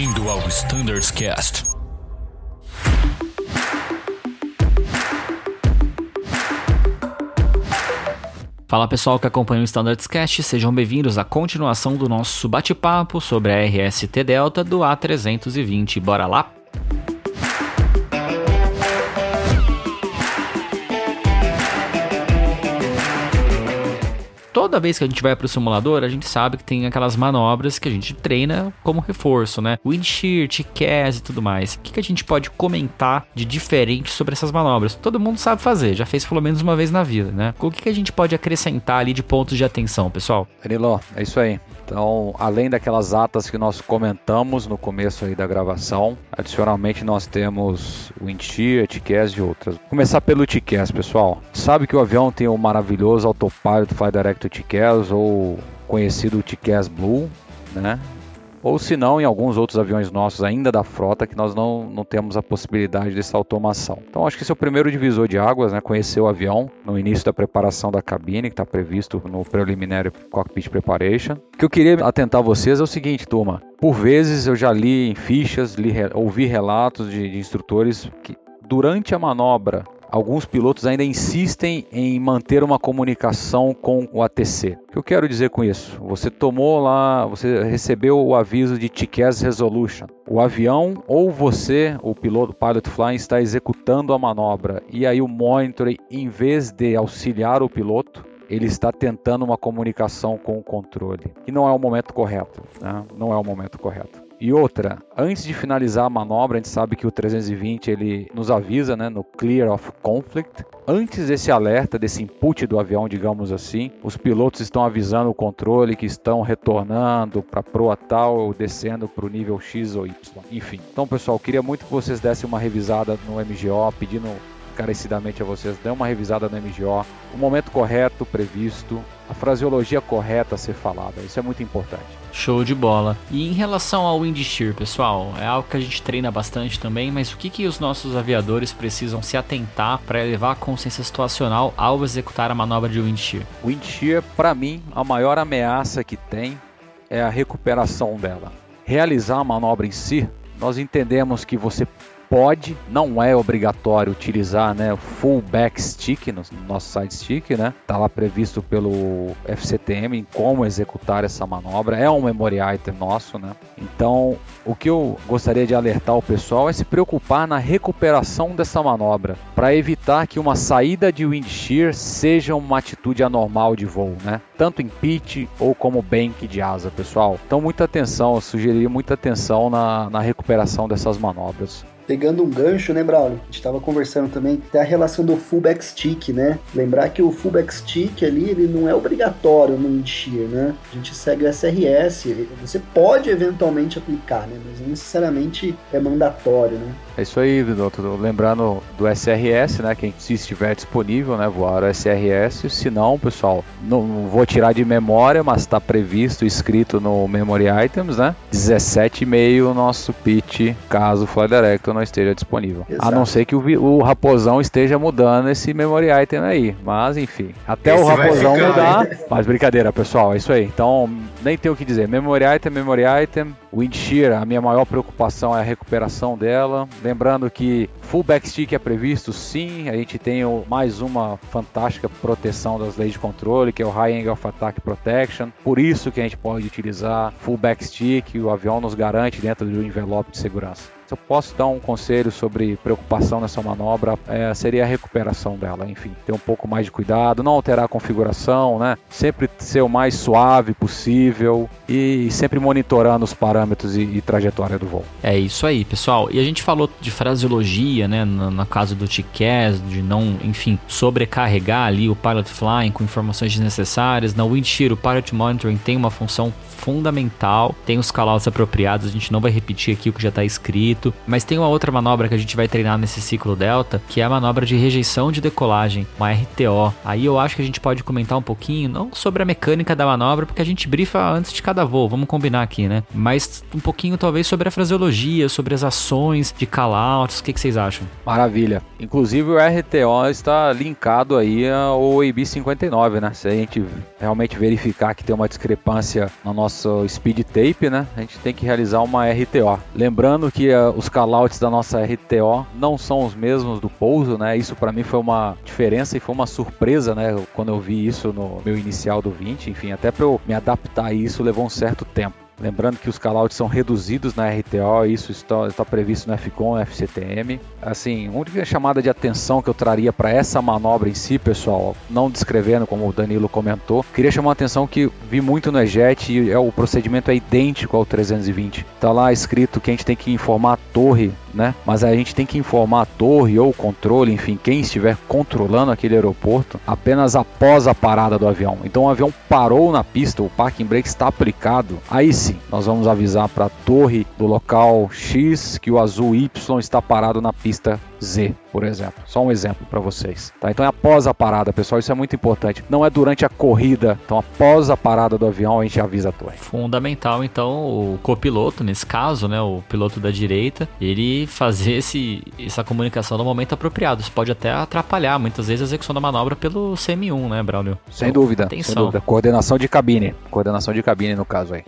Bem-vindo ao Standards Cast. Fala pessoal que acompanha o Standards Cast, sejam bem-vindos à continuação do nosso bate-papo sobre a RST Delta do A320. Bora lá? Toda vez que a gente vai pro simulador, a gente sabe que tem aquelas manobras que a gente treina como reforço, né? Wind shear, e tudo mais. O que, que a gente pode comentar de diferente sobre essas manobras? Todo mundo sabe fazer, já fez pelo menos uma vez na vida, né? O que, que a gente pode acrescentar ali de pontos de atenção, pessoal? Danilo, é isso aí. Então, além daquelas atas que nós comentamos no começo aí da gravação, adicionalmente nós temos o Intia, TCAS e outras. Vou começar pelo TCAS, pessoal. Sabe que o avião tem o maravilhoso Autopilot Fly Direct TCAS ou conhecido TCAS Blue, né? Ou se não em alguns outros aviões nossos ainda da frota que nós não, não temos a possibilidade dessa automação. Então acho que esse é o primeiro divisor de águas, né? conhecer o avião no início da preparação da cabine, que está previsto no Preliminary Cockpit Preparation. O que eu queria atentar vocês é o seguinte, turma. Por vezes eu já li em fichas, li, ouvi relatos de, de instrutores que durante a manobra alguns pilotos ainda insistem em manter uma comunicação com o ATC. O que eu quero dizer com isso? Você tomou lá, você recebeu o aviso de TCAS Resolution. O avião ou você, o piloto pilot flying, está executando a manobra e aí o monitor, em vez de auxiliar o piloto, ele está tentando uma comunicação com o controle. E não é o momento correto. Né? Não é o momento correto. E outra, antes de finalizar a manobra, a gente sabe que o 320 ele nos avisa, né, no Clear of Conflict. Antes desse alerta, desse input do avião, digamos assim, os pilotos estão avisando o controle que estão retornando para proa tal ou descendo para o nível X ou Y. Enfim. Então, pessoal, queria muito que vocês dessem uma revisada no MGO, pedindo encarecidamente a vocês, dê uma revisada no MGO, o momento correto previsto, a fraseologia correta a ser falada. Isso é muito importante. Show de bola. E em relação ao wind shear, pessoal, é algo que a gente treina bastante também, mas o que, que os nossos aviadores precisam se atentar para elevar a consciência situacional ao executar a manobra de wind shear? Wind shear, para mim, a maior ameaça que tem é a recuperação dela. Realizar a manobra em si, nós entendemos que você pode, não é obrigatório utilizar né, full back stick no nosso side stick, né? Tá lá previsto pelo FCTM em como executar essa manobra. É um memory item nosso, né? Então, o que eu gostaria de alertar o pessoal é se preocupar na recuperação dessa manobra, para evitar que uma saída de wind shear seja uma atitude anormal de voo, né? Tanto em pitch ou como bank de asa, pessoal. Então, muita atenção, eu sugeriria muita atenção na, na recuperação dessas manobras pegando um gancho, né, Braulio? A gente estava conversando também até a relação do fullback stick, né? Lembrar que o fullback stick ali, ele não é obrigatório no Indshear, né? A gente segue o SRS, você pode eventualmente aplicar, né? Mas não necessariamente é mandatório, né? É isso aí, doutor. Lembrando do SRS, né? Quem se estiver disponível, né? Voar o SRS. Se não, pessoal, não vou tirar de memória, mas está previsto, escrito no Memory Items, né? 17,5 nosso pitch, caso o Fly Director não esteja disponível. Exato. A não ser que o, o, Raposão esteja mudando esse Memory Item aí. Mas, enfim, até esse o Raposão mudar. Mas brincadeira, pessoal, é isso aí. Então, nem tem o que dizer. Memory Item, Memory Item. Wind Shear, a minha maior preocupação é a recuperação dela. Lembrando que full backstick é previsto, sim. A gente tem mais uma fantástica proteção das leis de controle, que é o High Angle of Attack Protection. Por isso que a gente pode utilizar full backstick, o avião nos garante dentro do envelope de segurança. Se eu posso dar um conselho sobre preocupação nessa manobra, é, seria a recuperação dela. Enfim, ter um pouco mais de cuidado, não alterar a configuração, né? Sempre ser o mais suave possível e sempre monitorando os parâmetros e, e trajetória do voo. É isso aí, pessoal. E a gente falou de fraseologia, né? Na caso do TCAS, de não, enfim, sobrecarregar ali o pilot flying com informações desnecessárias. Na Windshear, o pilot monitoring tem uma função fundamental, tem os callouts apropriados, a gente não vai repetir aqui o que já está escrito bonito. Mas tem uma outra manobra que a gente vai treinar nesse ciclo delta, que é a manobra de rejeição de decolagem, uma RTO. Aí eu acho que a gente pode comentar um pouquinho, não sobre a mecânica da manobra, porque a gente brifa antes de cada voo, vamos combinar aqui, né? Mas um pouquinho talvez sobre a fraseologia, sobre as ações de call-outs, o que, que vocês acham? Maravilha. Inclusive o RTO está linkado aí ao AB59, né? Se a gente realmente verificar que tem uma discrepância no nosso speed tape, né? A gente tem que realizar uma RTO. Lembrando que os callouts da nossa RTO não são os mesmos do pouso, né? Isso para mim foi uma diferença e foi uma surpresa, né? Quando eu vi isso no meu inicial do 20, enfim, até para eu me adaptar a isso levou um certo tempo. Lembrando que os callouts são reduzidos na RTO, isso está, está previsto no FCOM e FCTM. Assim, a única chamada de atenção que eu traria para essa manobra em si, pessoal, não descrevendo como o Danilo comentou, queria chamar a atenção que vi muito no EJET e é, o procedimento é idêntico ao 320. Está lá escrito que a gente tem que informar a torre né? Mas a gente tem que informar a torre ou o controle, enfim, quem estiver controlando aquele aeroporto, apenas após a parada do avião. Então o avião parou na pista, o parking brake está aplicado. Aí sim, nós vamos avisar para a torre do local X que o azul Y está parado na pista Z, por exemplo. Só um exemplo para vocês. Tá? Então é após a parada, pessoal. Isso é muito importante. Não é durante a corrida. Então após a parada do avião a gente avisa a torre. Fundamental, então, o copiloto, nesse caso, né, o piloto da direita, ele fazer esse, essa comunicação no momento apropriado. Isso pode até atrapalhar muitas vezes a execução da manobra pelo CM1, né, Braulio? Sem então, dúvida. Atenção. Sem dúvida. Coordenação de cabine. Coordenação de cabine no caso aí.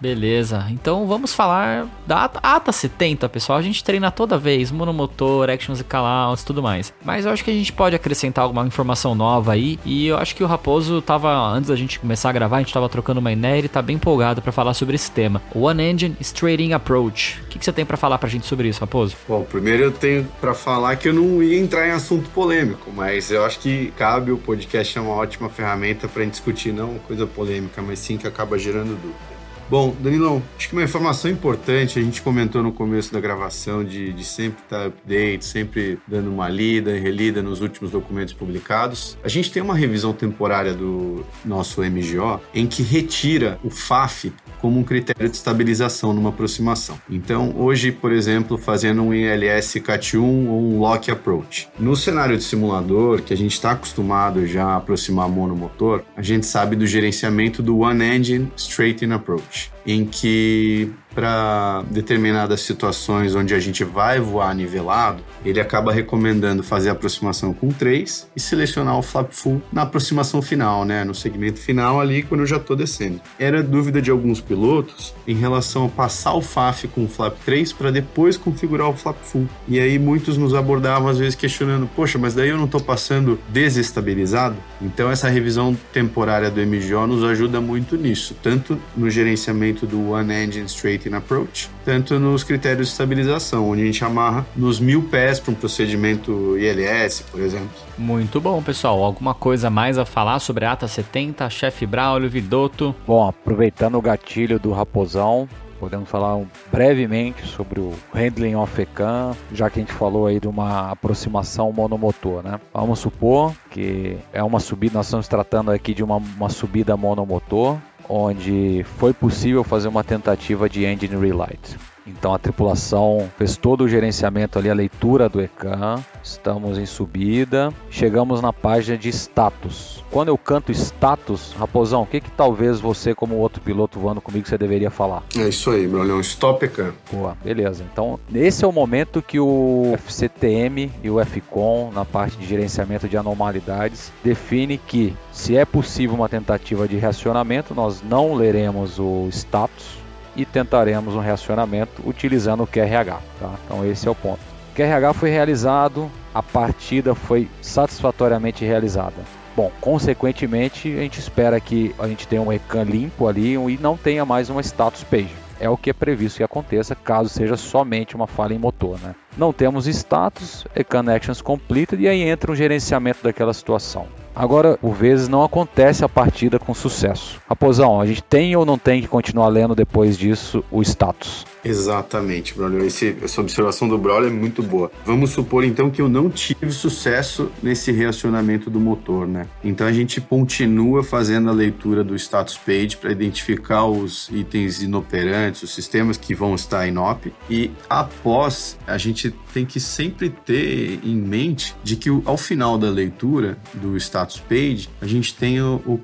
Beleza, então vamos falar da ATA 70, pessoal. A gente treina toda vez, monomotor, actions e callouts tudo mais. Mas eu acho que a gente pode acrescentar alguma informação nova aí. E eu acho que o Raposo tava, antes da gente começar a gravar, a gente tava trocando uma ideia e ele tá bem empolgado para falar sobre esse tema. One Engine Straighting Approach. O que, que você tem para falar pra gente sobre isso, Raposo? Bom, primeiro eu tenho para falar que eu não ia entrar em assunto polêmico, mas eu acho que cabe o podcast é uma ótima ferramenta gente discutir não coisa polêmica, mas sim que acaba gerando dúvida. Bom, Danilão, acho que uma informação importante, a gente comentou no começo da gravação de, de sempre estar update, sempre dando uma lida e relida nos últimos documentos publicados. A gente tem uma revisão temporária do nosso MGO em que retira o FAF como um critério de estabilização numa aproximação. Então, hoje, por exemplo, fazendo um ILS CAT1 ou um Lock Approach. No cenário de simulador, que a gente está acostumado já a aproximar monomotor, a gente sabe do gerenciamento do One Engine Straight In Approach, em que para determinadas situações onde a gente vai voar nivelado, ele acaba recomendando fazer a aproximação com 3 e selecionar o flap full na aproximação final, né, no segmento final ali quando eu já estou descendo. Era dúvida de alguns pilotos em relação a passar o FAF com o flap 3 para depois configurar o flap full. E aí muitos nos abordavam às vezes questionando: "Poxa, mas daí eu não estou passando desestabilizado?". Então essa revisão temporária do MGO nos ajuda muito nisso, tanto no gerenciamento do One Engine Straight Rating Approach, tanto nos critérios de estabilização, onde a gente amarra nos mil pés para um procedimento ILS, por exemplo. Muito bom, pessoal. Alguma coisa mais a falar sobre a ATA 70, chefe Braulio, Vidotto? Bom, aproveitando o gatilho do Raposão, podemos falar brevemente sobre o handling of ECAN, já que a gente falou aí de uma aproximação monomotor, né? Vamos supor que é uma subida, nós estamos tratando aqui de uma, uma subida monomotor, onde foi possível fazer uma tentativa de engine relight. Então a tripulação fez todo o gerenciamento ali, a leitura do ECAN. Estamos em subida. Chegamos na página de status. Quando eu canto status, Raposão, o que, que talvez você, como outro piloto voando comigo, você deveria falar? É isso aí, meu leão. Stop ECAN. Boa, beleza. Então, esse é o momento que o FCTM e o FCON, na parte de gerenciamento de anormalidades, define que se é possível uma tentativa de reacionamento, nós não leremos o status e tentaremos um reacionamento utilizando o QRH. Tá? Então esse é o ponto. O QRH foi realizado, a partida foi satisfatoriamente realizada. Bom, consequentemente, a gente espera que a gente tenha um ECAN limpo ali e não tenha mais uma status page. É o que é previsto que aconteça caso seja somente uma falha em motor. Né? Não temos status, ECAN actions completed e aí entra o gerenciamento daquela situação. Agora, por vezes, não acontece a partida com sucesso. Raposão, a gente tem ou não tem que continuar lendo depois disso o status? Exatamente, Braulio. Esse, essa observação do Braulio é muito boa. Vamos supor então que eu não tive sucesso nesse reacionamento do motor, né? Então a gente continua fazendo a leitura do status page para identificar os itens inoperantes, os sistemas que vão estar inop e após a gente tem que sempre ter em mente de que ao final da leitura do status page a gente tem o, o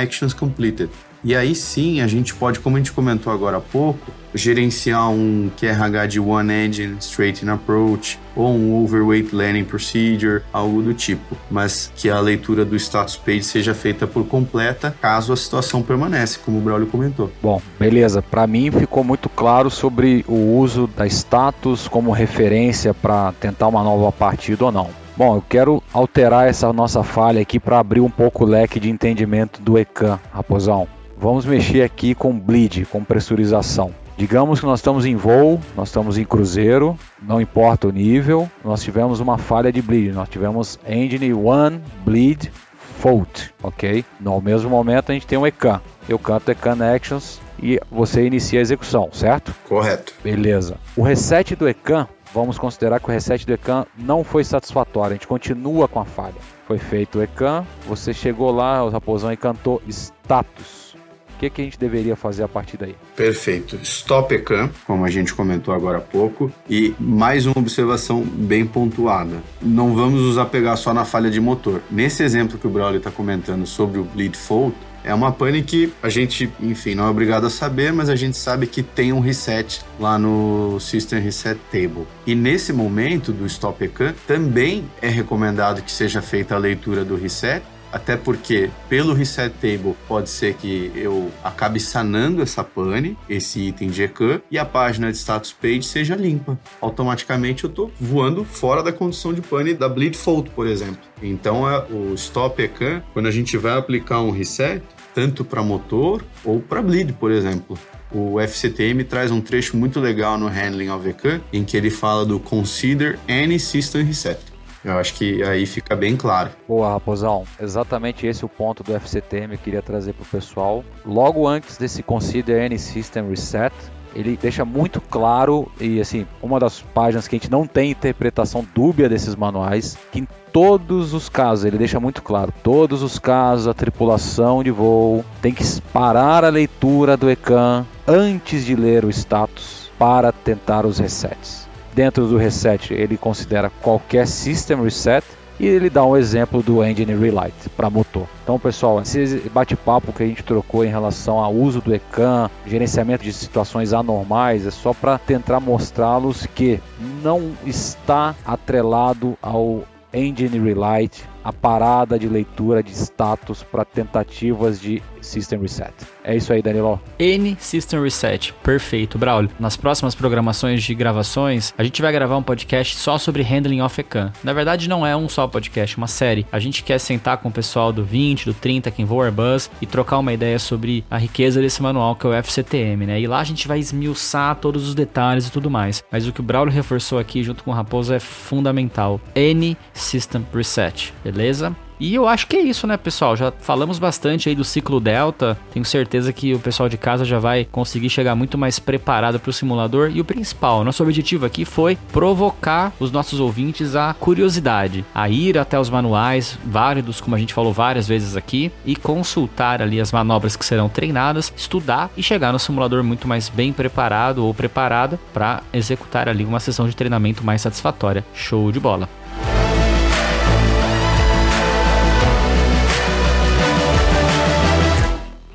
Actions Completed. E aí sim a gente pode, como a gente comentou agora há pouco, gerenciar um QRH de One Engine Straight in Approach ou um Overweight Learning Procedure, algo do tipo, mas que a leitura do status page seja feita por completa caso a situação permanece, como o Braulio comentou. Bom, beleza. Para mim ficou muito claro sobre o uso da status como referência para tentar uma nova partida ou não. Bom, eu quero alterar essa nossa falha aqui para abrir um pouco o leque de entendimento do ECAN, Raposão. Vamos mexer aqui com bleed, com pressurização. Digamos que nós estamos em voo, nós estamos em cruzeiro, não importa o nível, nós tivemos uma falha de bleed, nós tivemos engine 1 bleed fault, ok? No mesmo momento a gente tem um ECAN. Eu canto ECAN actions e você inicia a execução, certo? Correto. Beleza. O reset do ECAN, vamos considerar que o reset do ECAN não foi satisfatório, a gente continua com a falha. Foi feito o ECAN, você chegou lá, o raposão e cantou status que, que a gente deveria fazer a partir daí? Perfeito. Stop ECAM, como a gente comentou agora há pouco, e mais uma observação bem pontuada. Não vamos nos apegar só na falha de motor. Nesse exemplo que o Braulio está comentando sobre o bleed fault, é uma pane que a gente, enfim, não é obrigado a saber, mas a gente sabe que tem um reset lá no System Reset Table. E nesse momento do Stop ECAN, também é recomendado que seja feita a leitura do reset até porque pelo reset table pode ser que eu acabe sanando essa pane, esse item de ECAN, e a página de status page seja limpa. Automaticamente eu estou voando fora da condição de pane da bleed fault, por exemplo. Então é o stop ECAN, quando a gente vai aplicar um reset, tanto para motor ou para bleed, por exemplo. O FCTM traz um trecho muito legal no Handling of ECAN, em que ele fala do Consider Any System Reset. Eu acho que aí fica bem claro. Boa, Raposão. Exatamente esse é o ponto do FCTM que eu queria trazer para o pessoal. Logo antes desse Consider Any System Reset, ele deixa muito claro e assim, uma das páginas que a gente não tem interpretação dúbia desses manuais, que em todos os casos, ele deixa muito claro, todos os casos a tripulação de voo tem que parar a leitura do ECAN antes de ler o status para tentar os resets. Dentro do reset, ele considera qualquer system reset e ele dá um exemplo do engine relight para motor. Então, pessoal, esse bate-papo que a gente trocou em relação ao uso do ECAN, gerenciamento de situações anormais, é só para tentar mostrá-los que não está atrelado ao engine relight, a parada de leitura de status para tentativas de System Reset. É isso aí, Danilo. N System Reset. Perfeito, Braulio. Nas próximas programações de gravações, a gente vai gravar um podcast só sobre Handling of ECAN. Na verdade, não é um só podcast, é uma série. A gente quer sentar com o pessoal do 20, do 30, quem voa Airbus e trocar uma ideia sobre a riqueza desse manual que é o FCTM, né? E lá a gente vai esmiuçar todos os detalhes e tudo mais. Mas o que o Braulio reforçou aqui junto com o Raposo é fundamental. N System Reset, beleza? E eu acho que é isso, né, pessoal? Já falamos bastante aí do ciclo Delta. Tenho certeza que o pessoal de casa já vai conseguir chegar muito mais preparado para o simulador. E o principal, nosso objetivo aqui foi provocar os nossos ouvintes a curiosidade, a ir até os manuais válidos, como a gente falou várias vezes aqui, e consultar ali as manobras que serão treinadas, estudar e chegar no simulador muito mais bem preparado ou preparada para executar ali uma sessão de treinamento mais satisfatória. Show de bola!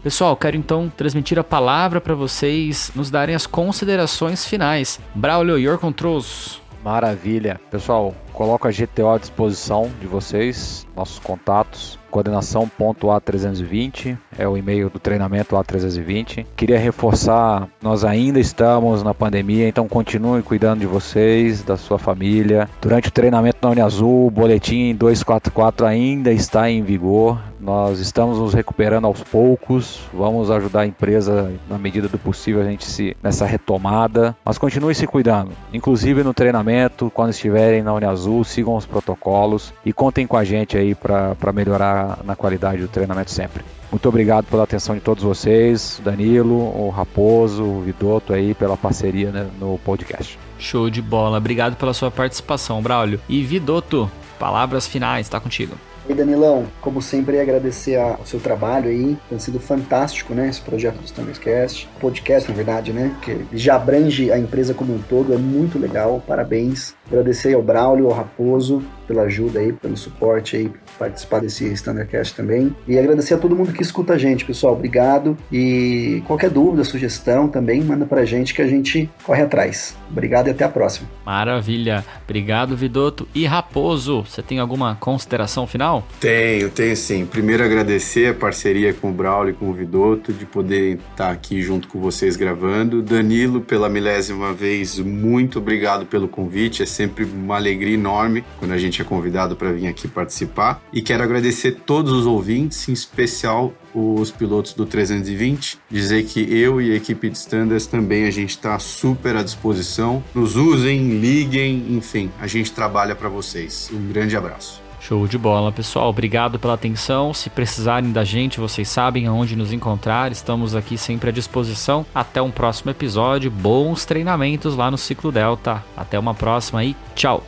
Pessoal, quero então transmitir a palavra para vocês nos darem as considerações finais. Braulio, your controls. Maravilha. Pessoal, coloco a GTO à disposição de vocês, nossos contatos coordenação.a320 é o e-mail do treinamento A320. Queria reforçar, nós ainda estamos na pandemia, então continue cuidando de vocês, da sua família. Durante o treinamento na Uniazul, o boletim 244 ainda está em vigor. Nós estamos nos recuperando aos poucos, vamos ajudar a empresa na medida do possível a gente se nessa retomada, mas continue se cuidando, inclusive no treinamento, quando estiverem na Uniazul, sigam os protocolos e contem com a gente aí para melhorar na, na qualidade do treinamento sempre. Muito obrigado pela atenção de todos vocês, Danilo, o Raposo, o Vidoto aí, pela parceria né, no podcast. Show de bola. Obrigado pela sua participação, Braulio. E Vidoto, palavras finais, tá contigo. E Danilão, como sempre, agradecer ao seu trabalho aí. Tem sido fantástico, né? Esse projeto do Standardcast. Podcast, na verdade, né? Que já abrange a empresa como um todo. É muito legal. Parabéns. Agradecer ao Braulio, ao Raposo, pela ajuda aí, pelo suporte aí, participar desse Standardcast também. E agradecer a todo mundo que escuta a gente, pessoal. Obrigado. E qualquer dúvida, sugestão também, manda pra gente que a gente corre atrás. Obrigado e até a próxima. Maravilha. Obrigado, Vidoto. E Raposo, você tem alguma consideração final? Tenho, tenho sim. Primeiro agradecer a parceria com o Braulio e com o Vidoto, de poder estar aqui junto com vocês gravando. Danilo, pela milésima vez, muito obrigado pelo convite. É sempre uma alegria enorme quando a gente é convidado para vir aqui participar. E quero agradecer todos os ouvintes, em especial os pilotos do 320, dizer que eu e a equipe de standards também a gente está super à disposição. Nos usem, liguem, enfim, a gente trabalha para vocês. Um grande abraço. Show de bola, pessoal. Obrigado pela atenção. Se precisarem da gente, vocês sabem aonde nos encontrar. Estamos aqui sempre à disposição. Até um próximo episódio. Bons treinamentos lá no Ciclo Delta. Até uma próxima e tchau.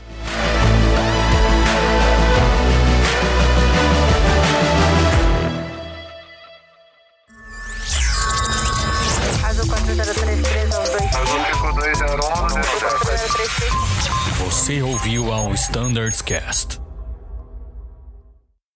Azul 403312. Azul 5201, Azul 4033. Você ouviu ao Standards Cast.